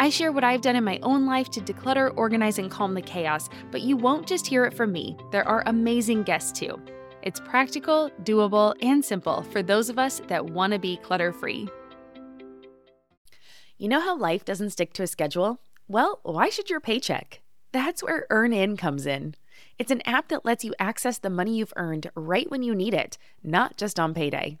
I share what I've done in my own life to declutter, organize, and calm the chaos, but you won't just hear it from me. There are amazing guests too. It's practical, doable, and simple for those of us that want to be clutter free. You know how life doesn't stick to a schedule? Well, why should your paycheck? That's where EarnIn comes in. It's an app that lets you access the money you've earned right when you need it, not just on payday.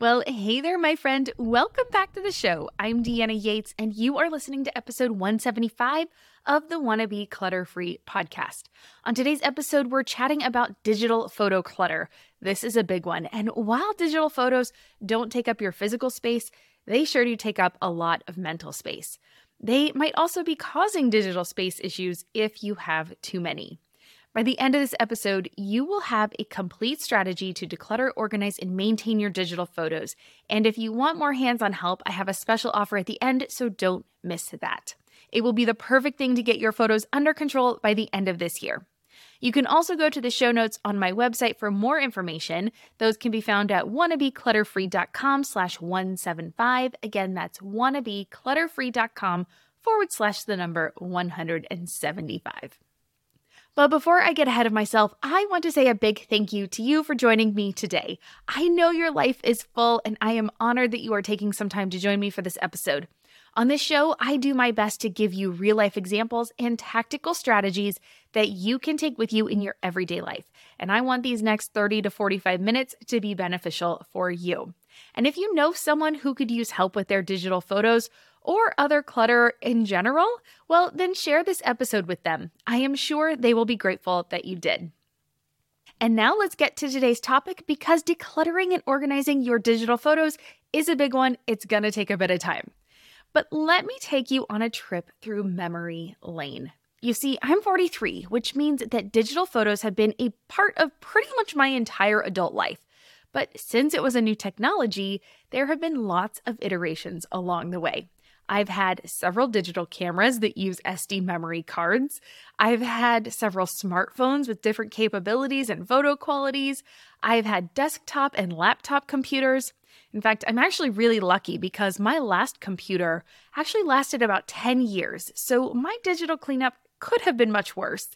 Well, hey there, my friend. Welcome back to the show. I'm Deanna Yates, and you are listening to episode 175 of the Wanna Clutter Free podcast. On today's episode, we're chatting about digital photo clutter. This is a big one. And while digital photos don't take up your physical space, they sure do take up a lot of mental space. They might also be causing digital space issues if you have too many. By the end of this episode, you will have a complete strategy to declutter, organize, and maintain your digital photos. And if you want more hands on help, I have a special offer at the end, so don't miss that. It will be the perfect thing to get your photos under control by the end of this year. You can also go to the show notes on my website for more information. Those can be found at wannabeclutterfree.com slash 175. Again, that's wannabeclutterfree.com forward slash the number 175. But before I get ahead of myself, I want to say a big thank you to you for joining me today. I know your life is full, and I am honored that you are taking some time to join me for this episode. On this show, I do my best to give you real life examples and tactical strategies that you can take with you in your everyday life. And I want these next 30 to 45 minutes to be beneficial for you. And if you know someone who could use help with their digital photos or other clutter in general, well, then share this episode with them. I am sure they will be grateful that you did. And now let's get to today's topic because decluttering and organizing your digital photos is a big one. It's going to take a bit of time. But let me take you on a trip through memory lane. You see, I'm 43, which means that digital photos have been a part of pretty much my entire adult life. But since it was a new technology, there have been lots of iterations along the way. I've had several digital cameras that use SD memory cards. I've had several smartphones with different capabilities and photo qualities. I've had desktop and laptop computers. In fact, I'm actually really lucky because my last computer actually lasted about 10 years, so my digital cleanup could have been much worse.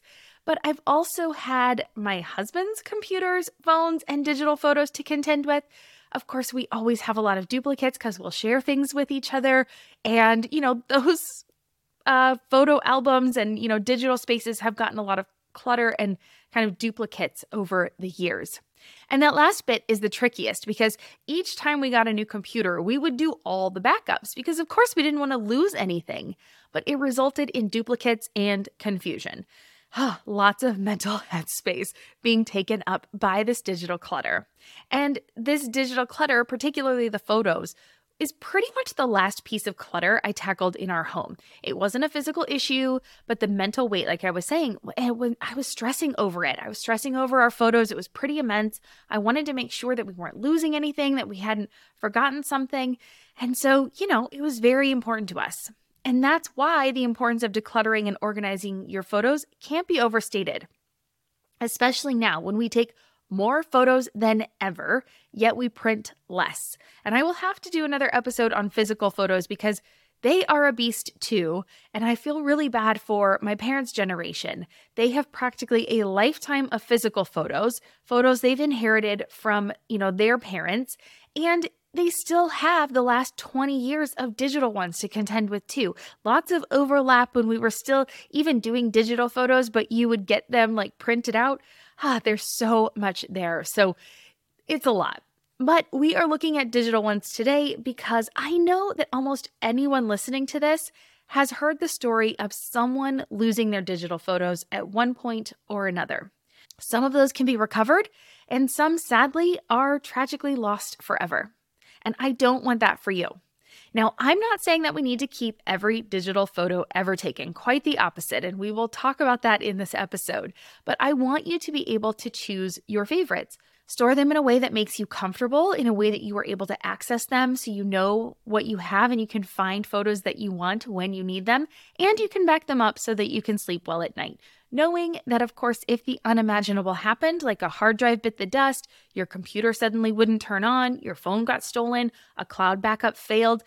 But I've also had my husband's computers, phones, and digital photos to contend with. Of course, we always have a lot of duplicates because we'll share things with each other. And, you know, those uh, photo albums and, you know, digital spaces have gotten a lot of clutter and kind of duplicates over the years. And that last bit is the trickiest because each time we got a new computer, we would do all the backups because, of course, we didn't want to lose anything, but it resulted in duplicates and confusion. Lots of mental headspace being taken up by this digital clutter. And this digital clutter, particularly the photos, is pretty much the last piece of clutter I tackled in our home. It wasn't a physical issue, but the mental weight, like I was saying, when I was stressing over it, I was stressing over our photos. It was pretty immense. I wanted to make sure that we weren't losing anything, that we hadn't forgotten something. And so, you know, it was very important to us. And that's why the importance of decluttering and organizing your photos can't be overstated, especially now when we take more photos than ever, yet we print less. And I will have to do another episode on physical photos because they are a beast too. And I feel really bad for my parents' generation. They have practically a lifetime of physical photos, photos they've inherited from, you know, their parents. And they still have the last 20 years of digital ones to contend with too. Lots of overlap when we were still even doing digital photos, but you would get them like printed out ah, there's so much there. So it's a lot. But we are looking at digital ones today because I know that almost anyone listening to this has heard the story of someone losing their digital photos at one point or another. Some of those can be recovered, and some sadly are tragically lost forever. And I don't want that for you. Now, I'm not saying that we need to keep every digital photo ever taken, quite the opposite, and we will talk about that in this episode. But I want you to be able to choose your favorites. Store them in a way that makes you comfortable, in a way that you are able to access them so you know what you have and you can find photos that you want when you need them, and you can back them up so that you can sleep well at night. Knowing that, of course, if the unimaginable happened, like a hard drive bit the dust, your computer suddenly wouldn't turn on, your phone got stolen, a cloud backup failed,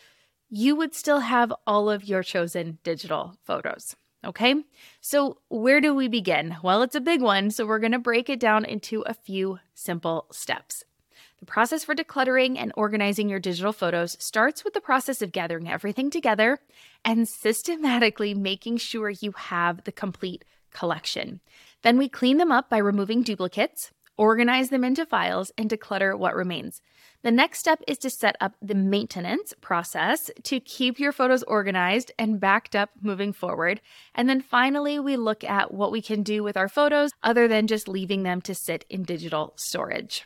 you would still have all of your chosen digital photos. Okay, so where do we begin? Well, it's a big one, so we're to break it down into a few simple steps. The process for decluttering and organizing your digital photos starts with the process of gathering everything together and systematically making sure you have the complete collection. Then we clean them up by removing duplicates, organize them into files, and declutter what remains. The next step is to set up the maintenance process to keep your photos organized and backed up moving forward. And then finally, we look at what we can do with our photos other than just leaving them to sit in digital storage.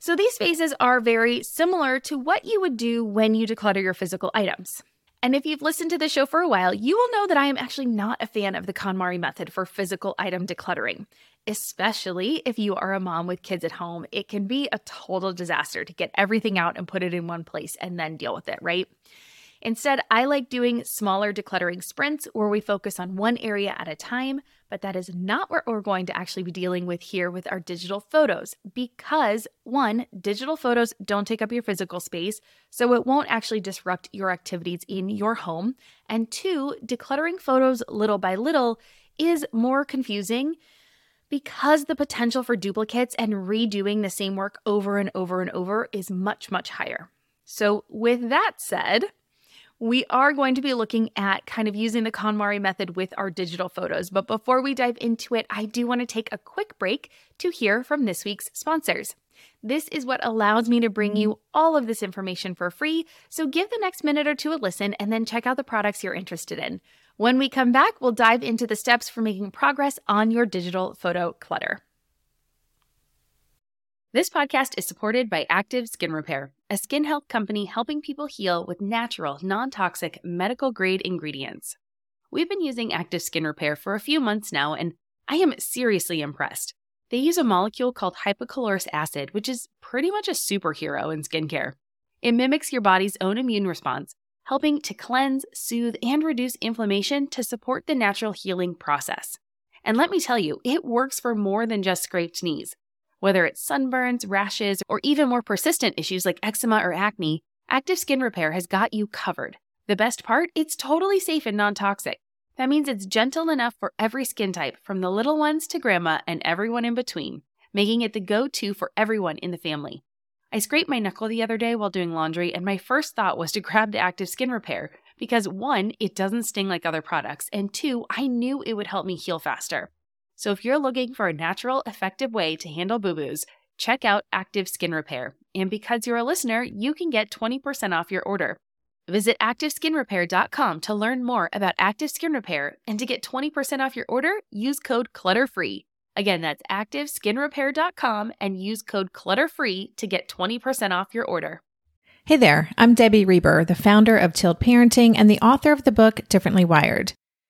So these phases are very similar to what you would do when you declutter your physical items. And if you've listened to the show for a while, you will know that I am actually not a fan of the KonMari method for physical item decluttering especially if you are a mom with kids at home, it can be a total disaster to get everything out and put it in one place and then deal with it, right? Instead, I like doing smaller decluttering sprints where we focus on one area at a time, but that is not what we're going to actually be dealing with here with our digital photos because one, digital photos don't take up your physical space, so it won't actually disrupt your activities in your home. And two, decluttering photos little by little is more confusing because the potential for duplicates and redoing the same work over and over and over is much, much higher. So, with that said, we are going to be looking at kind of using the KonMari method with our digital photos. But before we dive into it, I do want to take a quick break to hear from this week's sponsors. This is what allows me to bring you all of this information for free. So give the next minute or two a listen and then check out the products you're interested in. When we come back, we'll dive into the steps for making progress on your digital photo clutter. This podcast is supported by Active Skin Repair, a skin health company helping people heal with natural, non toxic, medical grade ingredients. We've been using Active Skin Repair for a few months now, and I am seriously impressed. They use a molecule called hypochlorous acid, which is pretty much a superhero in skincare. It mimics your body's own immune response helping to cleanse, soothe, and reduce inflammation to support the natural healing process. And let me tell you, it works for more than just scraped knees. Whether it's sunburns, rashes, or even more persistent issues like eczema or acne, Active Skin Repair has got you covered. The best part? It's totally safe and non toxic. That means it's gentle enough for every skin type, from the little ones to grandma and everyone in between, making it the go to for everyone in the family. I scraped my knuckle the other day while doing laundry, and my first thought was to grab the active skin repair because one, it doesn't sting like other products, and two, I knew it would help me heal faster. So if you're looking for a natural, effective way to handle boo boos, check out Active Skin Repair. And because you're a listener, you can get 20% off your order. Visit ActiveSkinRepair.com to learn more about Active Skin Repair and to get 20% off your order, use code CLUTTERFREE. Again, that's activeskinrepair.com and use code CLUTTERFREE to get 20% off your order. Hey there, I'm Debbie Reber, the founder of Tilt Parenting and the author of the book Differently Wired.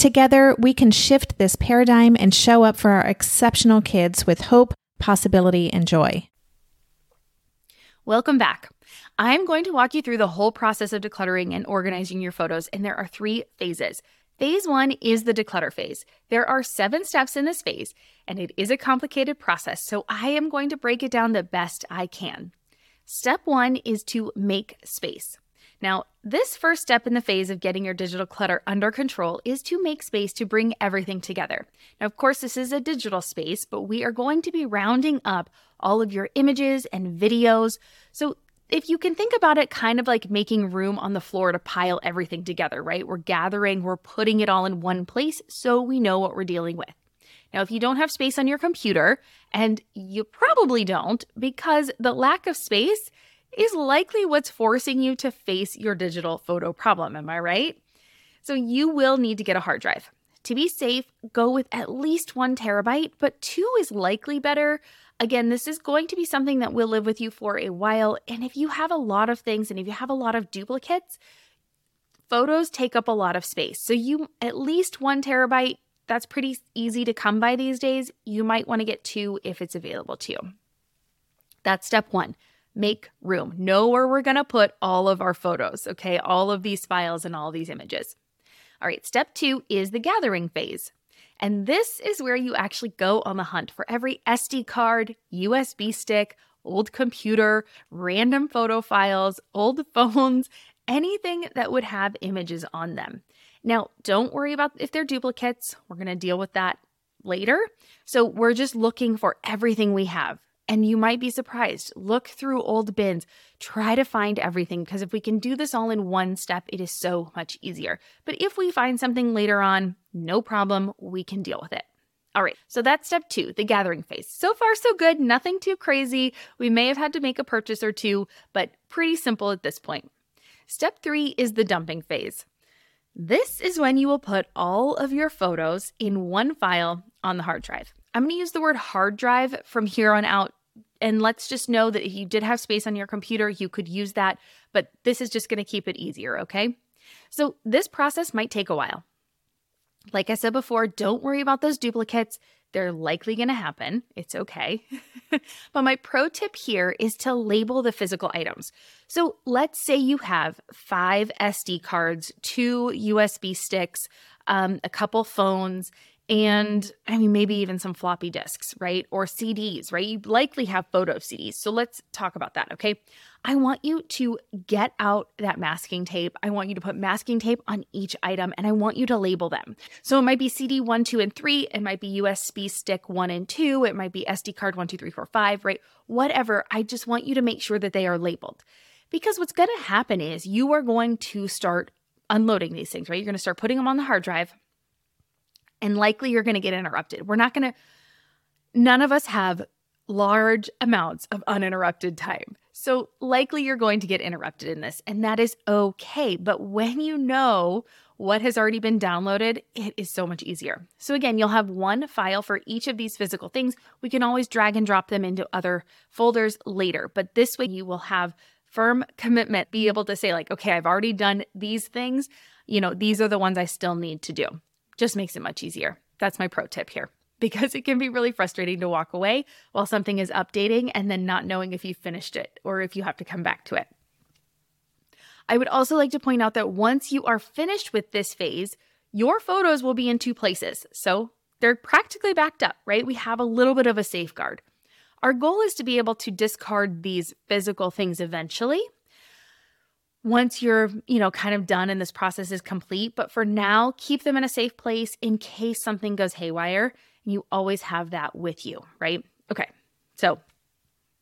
Together, we can shift this paradigm and show up for our exceptional kids with hope, possibility, and joy. Welcome back. I'm going to walk you through the whole process of decluttering and organizing your photos, and there are three phases. Phase one is the declutter phase. There are seven steps in this phase, and it is a complicated process, so I am going to break it down the best I can. Step one is to make space. Now, this first step in the phase of getting your digital clutter under control is to make space to bring everything together. Now, of course, this is a digital space, but we are going to be rounding up all of your images and videos. So, if you can think about it kind of like making room on the floor to pile everything together, right? We're gathering, we're putting it all in one place so we know what we're dealing with. Now, if you don't have space on your computer, and you probably don't, because the lack of space is likely what's forcing you to face your digital photo problem, am I right? So, you will need to get a hard drive. To be safe, go with at least one terabyte, but two is likely better. Again, this is going to be something that will live with you for a while. And if you have a lot of things and if you have a lot of duplicates, photos take up a lot of space. So, you at least one terabyte that's pretty easy to come by these days. You might want to get two if it's available to you. That's step one. Make room. Know where we're going to put all of our photos, okay? All of these files and all these images. All right, step two is the gathering phase. And this is where you actually go on the hunt for every SD card, USB stick, old computer, random photo files, old phones, anything that would have images on them. Now, don't worry about if they're duplicates. We're going to deal with that later. So, we're just looking for everything we have. And you might be surprised. Look through old bins, try to find everything because if we can do this all in one step, it is so much easier. But if we find something later on, no problem, we can deal with it. All right, so that's step two, the gathering phase. So far, so good, nothing too crazy. We may have had to make a purchase or two, but pretty simple at this point. Step three is the dumping phase. This is when you will put all of your photos in one file on the hard drive. I'm going to use the word hard drive from here on out. And let's just know that if you did have space on your computer, you could use that. But this is just going to keep it easier, okay? So this process might take a while. Like I said before, don't worry about those duplicates. They're likely going to happen. It's okay. but my pro tip here is to label the physical items. So let's say you have five SD cards, two USB sticks, um, a couple phones, and I mean, maybe even some floppy disks, right? Or CDs, right? You likely have photo CDs. So let's talk about that, okay? I want you to get out that masking tape. I want you to put masking tape on each item and I want you to label them. So it might be CD one, two, and three. It might be USB stick one and two. It might be SD card one, two, three, four, five, right? Whatever. I just want you to make sure that they are labeled. Because what's going to happen is you are going to start unloading these things, right? You're going to start putting them on the hard drive and likely you're going to get interrupted. We're not going to, none of us have large amounts of uninterrupted time. So, likely you're going to get interrupted in this, and that is okay. But when you know what has already been downloaded, it is so much easier. So, again, you'll have one file for each of these physical things. We can always drag and drop them into other folders later, but this way you will have firm commitment, be able to say, like, okay, I've already done these things. You know, these are the ones I still need to do just makes it much easier. That's my pro tip here because it can be really frustrating to walk away while something is updating and then not knowing if you finished it or if you have to come back to it. I would also like to point out that once you are finished with this phase, your photos will be in two places. So they're practically backed up, right? We have a little bit of a safeguard. Our goal is to be able to discard these physical things eventually once you're, you know, kind of done and this process is complete, but for now, keep them in a safe place in case something goes haywire. And you always have that with you, right? Okay. So,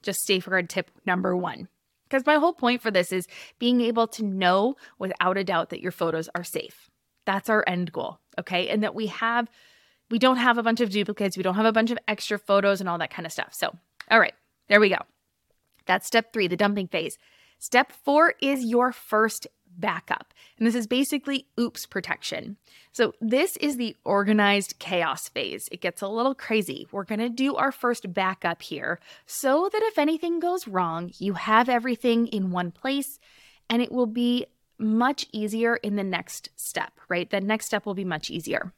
just safeguard tip number 1. Because my whole point for this is being able to know without a doubt that your photos are safe. That's our end goal, okay? And that we have we don't have a bunch of duplicates, we don't have a bunch of extra photos and all that kind of stuff. So, all right, there we go. That's step three, the dumping phase. Step four is your first backup. And this is basically oops protection. So, this is the organized chaos phase. It gets a little crazy. We're going to do our first backup here so that if anything goes wrong, you have everything in one place and it will be much easier in the next step, right? The next step will be much easier.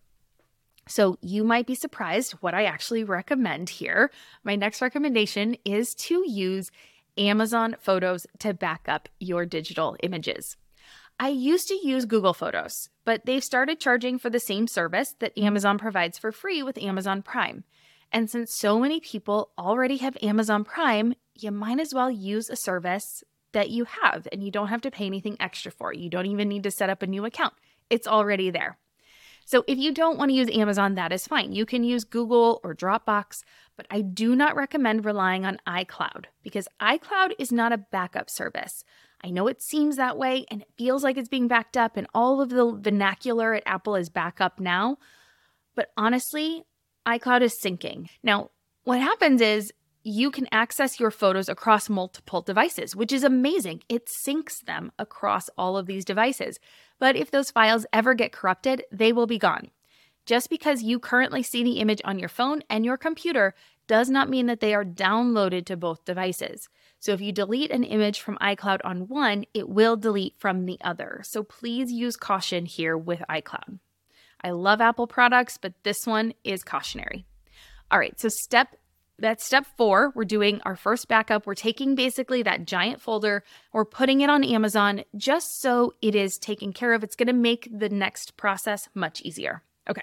So you might be surprised what I actually recommend here. My next recommendation is to use Amazon Photos to back up your digital images. I used to use Google Photos, but they've started charging for the same service that Amazon provides for free with Amazon Prime. And since so many people already have Amazon Prime, you might as well use a service that you have and you don't have to pay anything extra for. You don't even need to set up a new account, it's already there. So if you don't want to use Amazon, that is fine. You can use Google or Dropbox, but I do not recommend relying on iCloud because iCloud is not a backup service. I know it seems that way and it feels like it's being backed up, and all of the vernacular at Apple is backup now. But honestly, iCloud is syncing. Now, what happens is you can access your photos across multiple devices, which is amazing. It syncs them across all of these devices. But if those files ever get corrupted, they will be gone. Just because you currently see the image on your phone and your computer does not mean that they are downloaded to both devices. So if you delete an image from iCloud on one, it will delete from the other. So please use caution here with iCloud. I love Apple products, but this one is cautionary. All right, so step that's step four. We're doing our first backup. We're taking basically that giant folder, we're putting it on Amazon just so it is taken care of. It's going to make the next process much easier. Okay.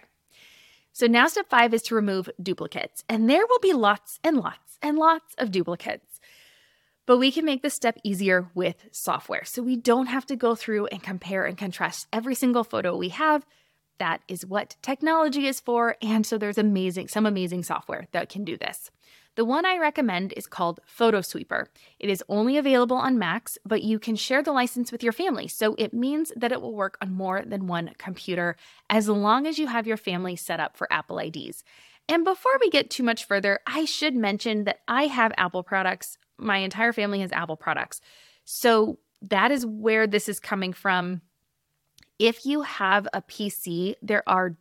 So now step five is to remove duplicates, and there will be lots and lots and lots of duplicates. But we can make this step easier with software. So we don't have to go through and compare and contrast every single photo we have that is what technology is for. And so there's amazing, some amazing software that can do this. The one I recommend is called PhotoSweeper. It is only available on Macs, but you can share the license with your family. So it means that it will work on more than one computer as long as you have your family set up for Apple IDs. And before we get too much further, I should mention that I have Apple products. My entire family has Apple products. So that is where this is coming from if you have a PC, there are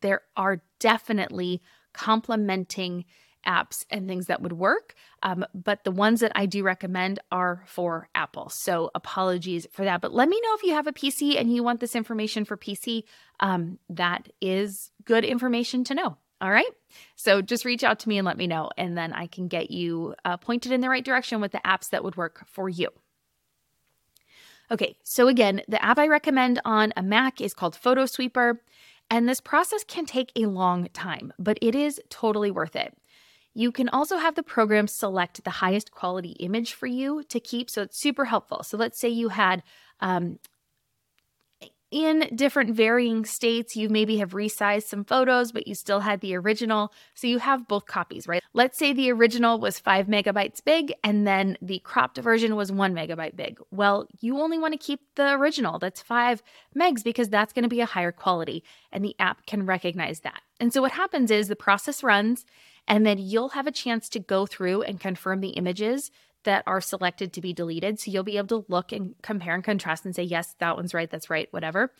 there are definitely complementing apps and things that would work. Um, but the ones that I do recommend are for Apple. So apologies for that. But let me know if you have a PC and you want this information for PC. Um, that is good information to know. All right. So just reach out to me and let me know, and then I can get you uh, pointed in the right direction with the apps that would work for you. Okay, so again, the app I recommend on a Mac is called PhotoSweeper, and this process can take a long time, but it is totally worth it. You can also have the program select the highest quality image for you to keep, so it's super helpful. So let's say you had um, in different varying states. You maybe have resized some photos, but you still had the original. So you have both copies, right? Let's say the original was five megabytes big and then the cropped version was one megabyte big. Well, you only want to keep the original that's five megs because that's going to be a higher quality and the app can recognize that. And so what happens is the process runs and then you'll have a chance to go through and confirm the images that are selected to be deleted. So you'll be able to look and compare and contrast and say, yes, that one's right, that's right, whatever.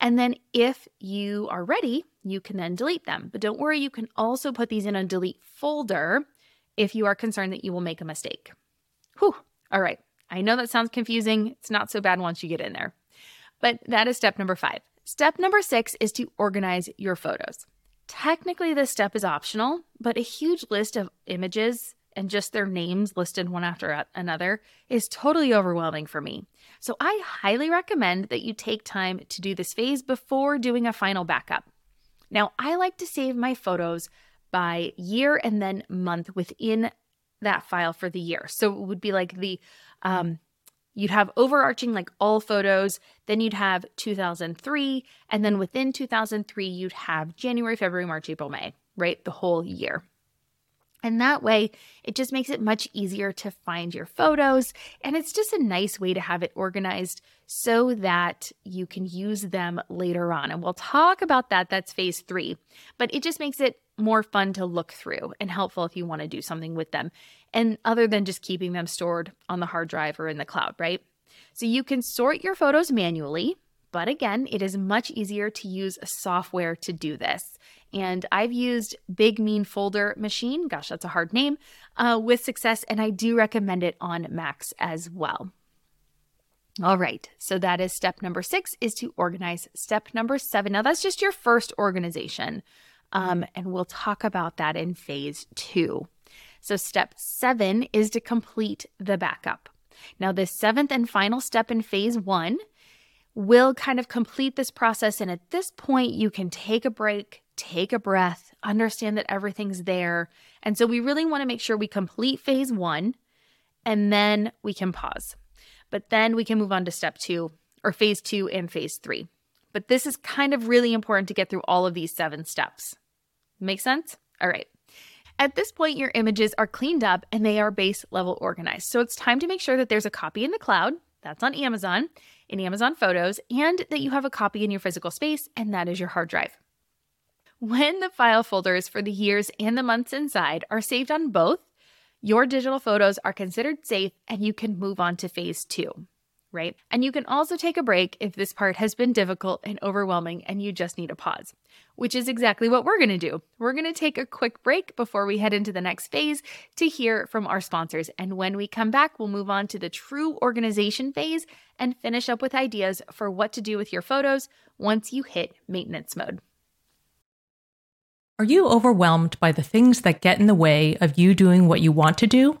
And then if you are ready, you can then delete them. But don't worry, you can also put these in a delete folder if you are concerned that you will make a mistake. Whew. All right. I know that sounds confusing. It's not so bad once you get in there. But that is step number five. Step number six is to organize your photos. Technically, this step is optional, but a huge list of images and just their names listed one after another is totally overwhelming for me. So I highly recommend that you take time to do this phase before doing a final backup. Now, I like to save my photos by year and then month within that file for the year. So it would be like the um, you'd have overarching like all photos, then you'd have 2003, and then within 2003 you'd have January, February, March, April, May, right? The whole year. And that way, it just makes it much easier to find your photos. And it's just a nice way to have it organized so that you can use them later on. And we'll talk about that. That's phase three. But it just makes it more fun to look through and helpful if you want to do something with them. And other than just keeping them stored on the hard drive or in the cloud, right? So you can sort your photos manually. But again, it is much easier to use software to do this. And I've used Big Mean Folder Machine, gosh, that's a hard name, uh, with success, and I do recommend it on Macs as well. All right, so that is step number six is to organize. Step number seven, now that's just your first organization, um, and we'll talk about that in phase two. So step seven is to complete the backup. Now, the seventh and final step in phase one will kind of complete this process, and at this point, you can take a break, take a breath, understand that everything's there. And so we really want to make sure we complete phase one and then we can pause. But then we can move on to step two or phase two and phase three. But this is kind of really important to get through all of these seven steps. Make sense? All right. At this point, your images are cleaned up and they are base level organized. So it's time to make sure that there's a copy in the cloud, that's on Amazon, in Amazon Photos, and that you have a copy in your physical space, and that is your hard drive. When the file folders for the years and the months inside are saved on both, your digital photos are considered safe and you can move on to phase two, right? And you can also take a break if this part has been difficult and overwhelming and you just need a pause, which is exactly what we're gonna do. We're gonna take a quick break before we head into the next phase to hear from our sponsors. And when we come back, we'll move on to the true organization phase and finish up with ideas for what to do with your photos once you hit maintenance mode. Are you overwhelmed by the things that get in the way of you doing what you want to do?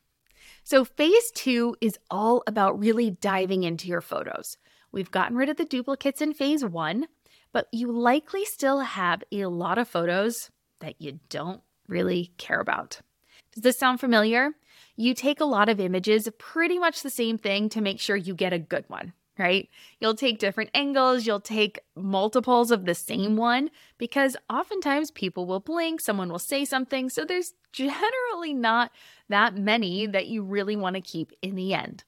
So, phase two is all about really diving into your photos. We've gotten rid of the duplicates in phase one, but you likely still have a lot of photos that you don't really care about. Does this sound familiar? You take a lot of images, pretty much the same thing, to make sure you get a good one right? You'll take different angles, you'll take multiples of the same one because oftentimes people will blink, someone will say something. So there's generally not that many that you really want to keep in the end.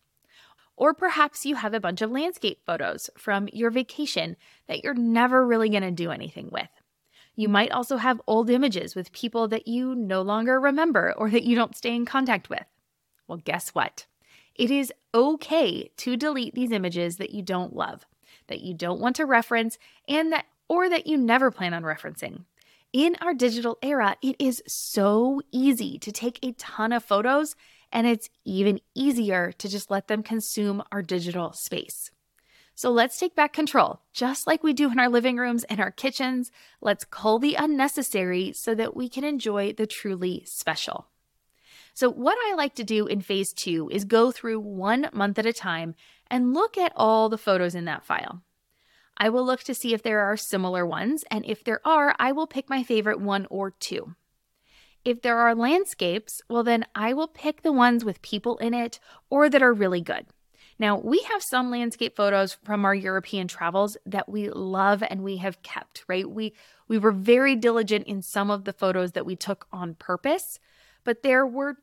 Or perhaps you have a bunch of landscape photos from your vacation that you're never really going to do anything with. You might also have old images with people that you no longer remember or that you don't stay in contact with. Well, guess what? It is okay to delete these images that you don't love, that you don't want to reference, and that or that you never plan on referencing. In our digital era, it is so easy to take a ton of photos, and it's even easier to just let them consume our digital space. So let's take back control, just like we do in our living rooms and our kitchens. Let's cull the unnecessary so that we can enjoy the truly special. So, what I like to do in phase two is go through one month at a time and look at all the photos in that file. I will look to see if there are similar ones, and if there are, I will pick my favorite one or two. If there are landscapes, well, then I will pick the ones with people in it or that are really good. Now, we have some landscape photos from our European travels that we love and we have kept, right? We we were very diligent in some of the photos that we took on purpose, but there were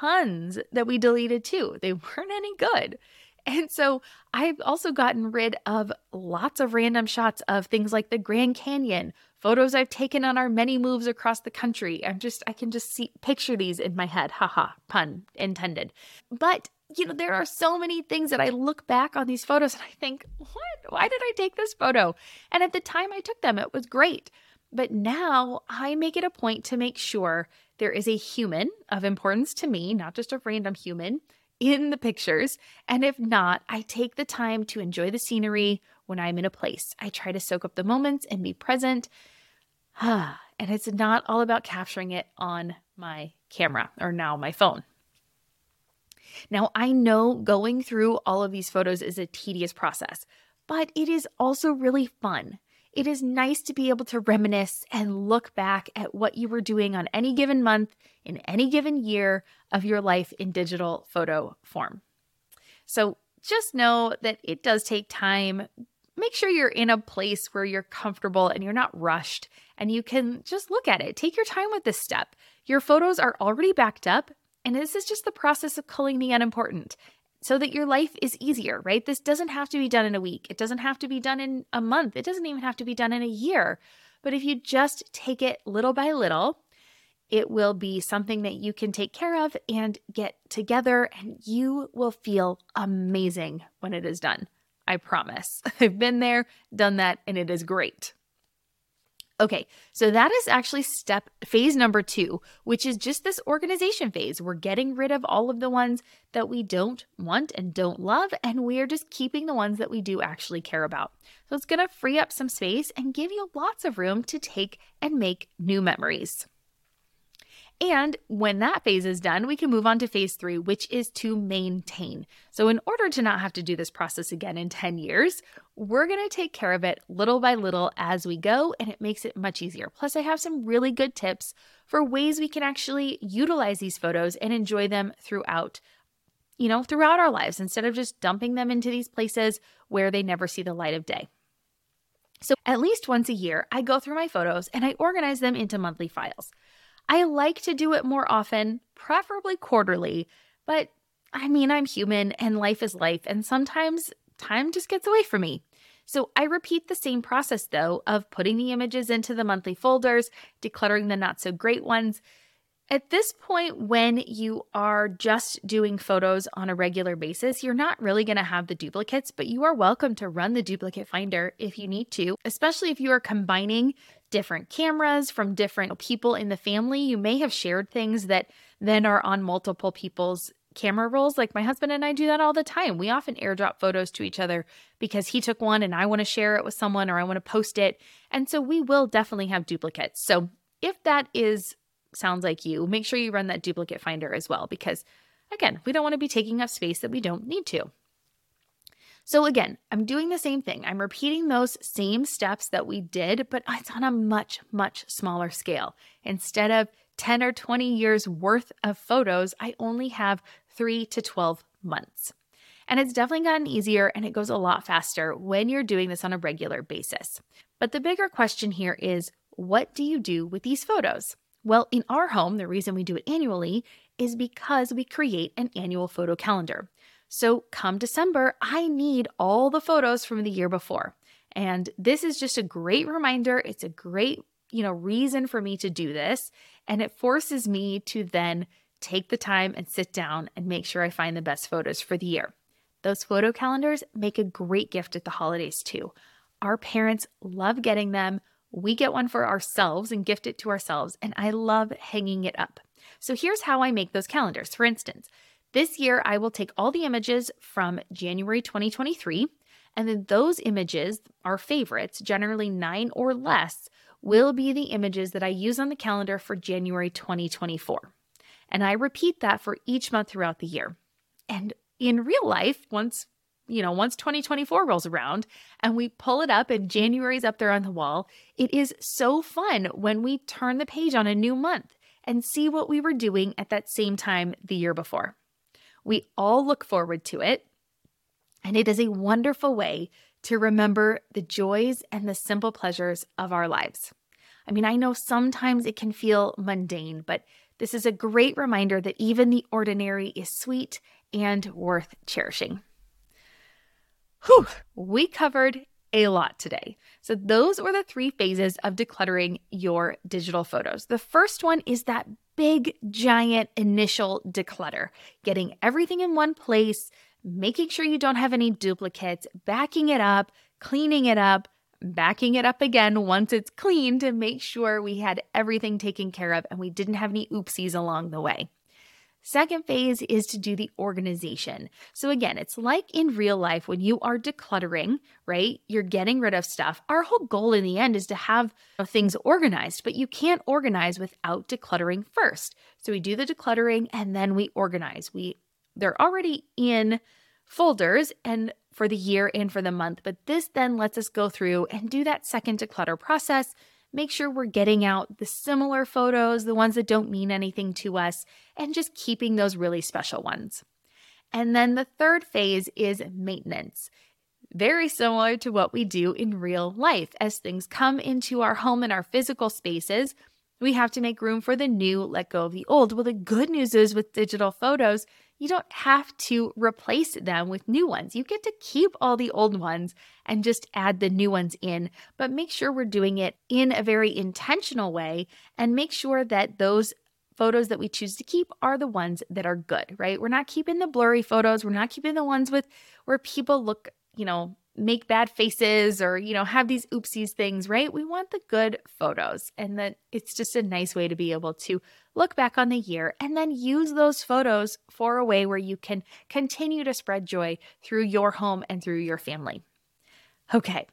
tons that we deleted too. They weren't any good. And so I've also gotten rid of lots of random shots of things like the Grand Canyon, photos I've taken on our many moves across the country. I'm just, I can just see, picture these in my head. Haha, pun intended. But, you know, there are so many things that I look back on these photos and I think, what? Why did I take this photo? And at the time I took them, it was great. But now I make it a point to make sure there is a human of importance to me, not just a random human in the pictures. And if not, I take the time to enjoy the scenery when I'm in a place. I try to soak up the moments and be present. and it's not all about capturing it on my camera or now my phone. Now, I know going through all of these photos is a tedious process, but it is also really fun. It is nice to be able to reminisce and look back at what you were doing on any given month in any given year of your life in digital photo form. So just know that it does take time. Make sure you're in a place where you're comfortable and you're not rushed and you can just look at it. Take your time with this step. Your photos are already backed up, and this is just the process of culling the unimportant so that your life is easier, right? This doesn't have to be done in a week. It doesn't have to be done in a month. It doesn't even have to be done in a year. But if you just take it little by little, it will be something that you can take care of and get together, and you will feel amazing when it is done. I promise. I've been there, done that, and it is great. Okay, so that is actually step phase number two, which is just this organization phase. We're getting rid of all of the ones that we don't want and don't love, and we're just keeping the ones that we do actually care about. So it's gonna free up some space and give you lots of room to take and make new memories. And when that phase is done, we can move on to phase three, which is to maintain. So, in order to not have to do this process again in 10 years, we're going to take care of it little by little as we go, and it makes it much easier. Plus, I have some really good tips for ways we can actually utilize these photos and enjoy them throughout. You know, throughout our lives instead of just dumping them into these places where they never see the light of day. So, at least once a year, I go through my photos and I organize them into monthly files. I like to do it more often, preferably quarterly, but I mean, I'm human and life is life, and sometimes time just gets away from me. So I repeat the same process though of putting the images into the monthly folders, decluttering the not so great ones, at this point, when you are just doing photos on a regular basis, you're not really going to have the duplicates, but you are welcome to run the duplicate finder if you need to, especially if you are combining different cameras from different people in the family. You may have shared things that then are on multiple people's camera rolls. Like my husband and I do that all the time. We often airdrop photos to each other because he took one and I want to share it with someone or I want to post it. And so we will definitely have duplicates. So if that is sounds like you, make sure you run that duplicate finder as well, because again, we don't want to be taking up space that we don't need to. So again, I'm doing the same thing. I'm repeating those same steps that we did, but it's on a much, much smaller scale. Instead of 10 or 20 years worth of photos, I only have three to 12 months. And it's definitely gotten easier and it goes a lot faster when you're doing this on a regular basis. But the bigger question here is what do you do with these photos? Well, in our home, the reason we do it annually is because we create an annual photo calendar. So come December, I need all the photos from the year before. And this is just a great reminder. It's a great you know, reason for me to do this. And it forces me to then take the time and sit down and make sure I find the best photos for the year. Those photo calendars make a great gift at the holidays too. Our parents love getting them. We get one for ourselves and gift it to ourselves, and I love hanging it up. So here's how I make those calendars. For instance, this year I will take all the images from January 2023, and then those images, our favorites, generally nine or less, will be the images that I use on the calendar for January 2024. And I repeat that for each month throughout the year. And in real life, once you know, once 2024 rolls around and we pull it up and January's up there on the wall, it is so fun when we turn the page on a new month and see what we were doing at that same time the year before. We all look forward to it, and it is a wonderful way to remember the joys and the simple pleasures of our lives. I mean, I know sometimes it can feel mundane, but this is a great reminder that even the ordinary is sweet and worth cherishing. Whew, we covered a lot today. So, those were the three phases of decluttering your digital photos. The first one is that big, giant initial declutter, getting everything in one place, making sure you don't have any duplicates, backing it up, cleaning it up, backing it up again once it's clean to make sure we had everything taken care of and we didn't have any oopsies along the way. Second phase is to do the organization. So, again, it's like in real life when you are decluttering, right? You're getting rid of stuff. Our whole goal in the end is to have things organized, but you can't organize without decluttering first. So, we do the decluttering and then we organize. We they're already in folders and for the year and for the month, but this then lets us go through and do that second declutter process make sure we're getting out the similar photos, the ones that don't mean anything to us, and just keeping those really special ones. And then the third phase is maintenance. Very similar to what we do in real life. As things come into our home and our physical spaces, we have to make room for the new, let go of the old. Well, the good news is with digital photos, you don't have to replace them with new ones. You get to keep all the old ones and just add the new ones in, but make sure we're doing it in a very intentional way and make sure that those photos that we choose to keep are the ones that are good, right? We're not keeping the blurry photos. We're not keeping the ones with where people look, you know, make bad faces or, you know, have these oopsies things, right? We want the good photos. And then it's just a nice way to be able to look back on the year and then use those photos for a way where you can continue to spread joy through your home and through your family. Okay.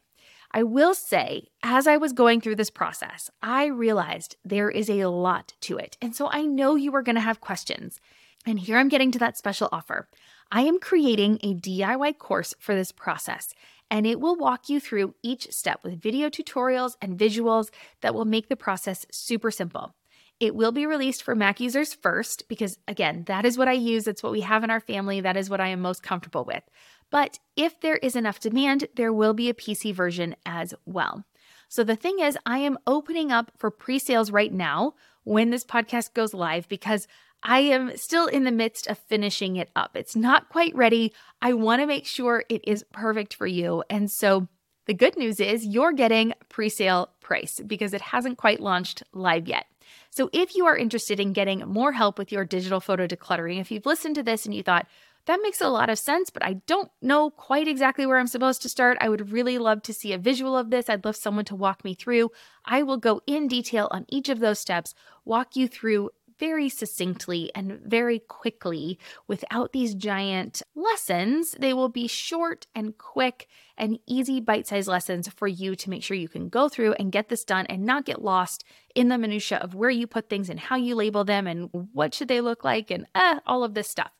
I will say, as I was going through this process, I realized there is a lot to it. And so I know you are going to have questions. And here I'm getting to that special offer. I am creating a DIY course for this process and it will walk you through each step with video tutorials and visuals that will make the process super simple. It will be released for Mac users first because, again, that is what I use. That's what we have in our family. That is what I am most comfortable with. But if there is enough demand, there will be a PC version as well. So the thing is, I am opening up for pre sales right now when this podcast goes live because I am still in the midst of finishing it up. It's not quite ready. I want to make sure it is perfect for you. And so the good news is you're getting pre sale price because it hasn't quite launched live yet. So if you are interested in getting more help with your digital photo decluttering, if you've listened to this and you thought, that makes a lot of sense, but I don't know quite exactly where I'm supposed to start. I would really love to see a visual of this. I'd love someone to walk me through. I will go in detail on each of those steps, walk you through very succinctly and very quickly without these giant lessons. They will be short and quick and easy bite sized lessons for you to make sure you can go through and get this done and not get lost in the minutia of where you put things and how you label them and what should they look like and uh, all of this stuff.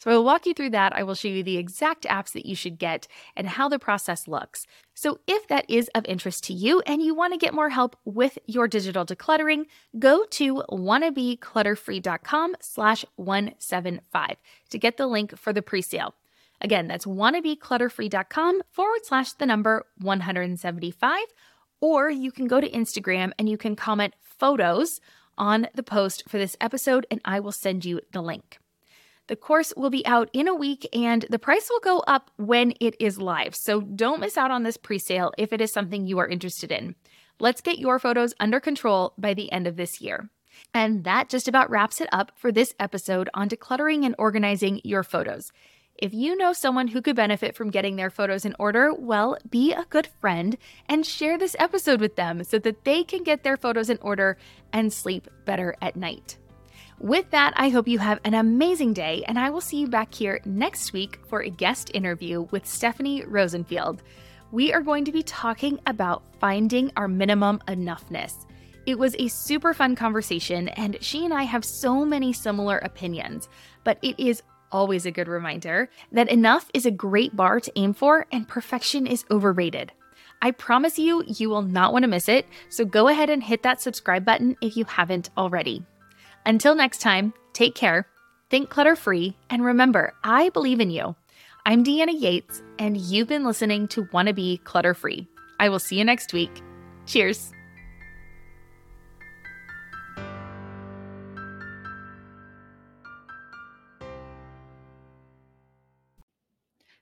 So I will walk you through that. I will show you the exact apps that you should get and how the process looks. So if that is of interest to you and you want to get more help with your digital decluttering, go to wannabeclutterfree.com slash 175 to get the link for the pre-sale. Again, that's wannabeclutterfree.com forward slash the number 175. Or you can go to Instagram and you can comment photos on the post for this episode, and I will send you the link. The course will be out in a week and the price will go up when it is live. So don't miss out on this pre sale if it is something you are interested in. Let's get your photos under control by the end of this year. And that just about wraps it up for this episode on decluttering and organizing your photos. If you know someone who could benefit from getting their photos in order, well, be a good friend and share this episode with them so that they can get their photos in order and sleep better at night. With that, I hope you have an amazing day, and I will see you back here next week for a guest interview with Stephanie Rosenfield. We are going to be talking about finding our minimum enoughness. It was a super fun conversation, and she and I have so many similar opinions, but it is always a good reminder that enough is a great bar to aim for and perfection is overrated. I promise you, you will not want to miss it, so go ahead and hit that subscribe button if you haven't already. Until next time, take care, think clutter free, and remember, I believe in you. I'm Deanna Yates, and you've been listening to Wannabe Clutter Free. I will see you next week. Cheers.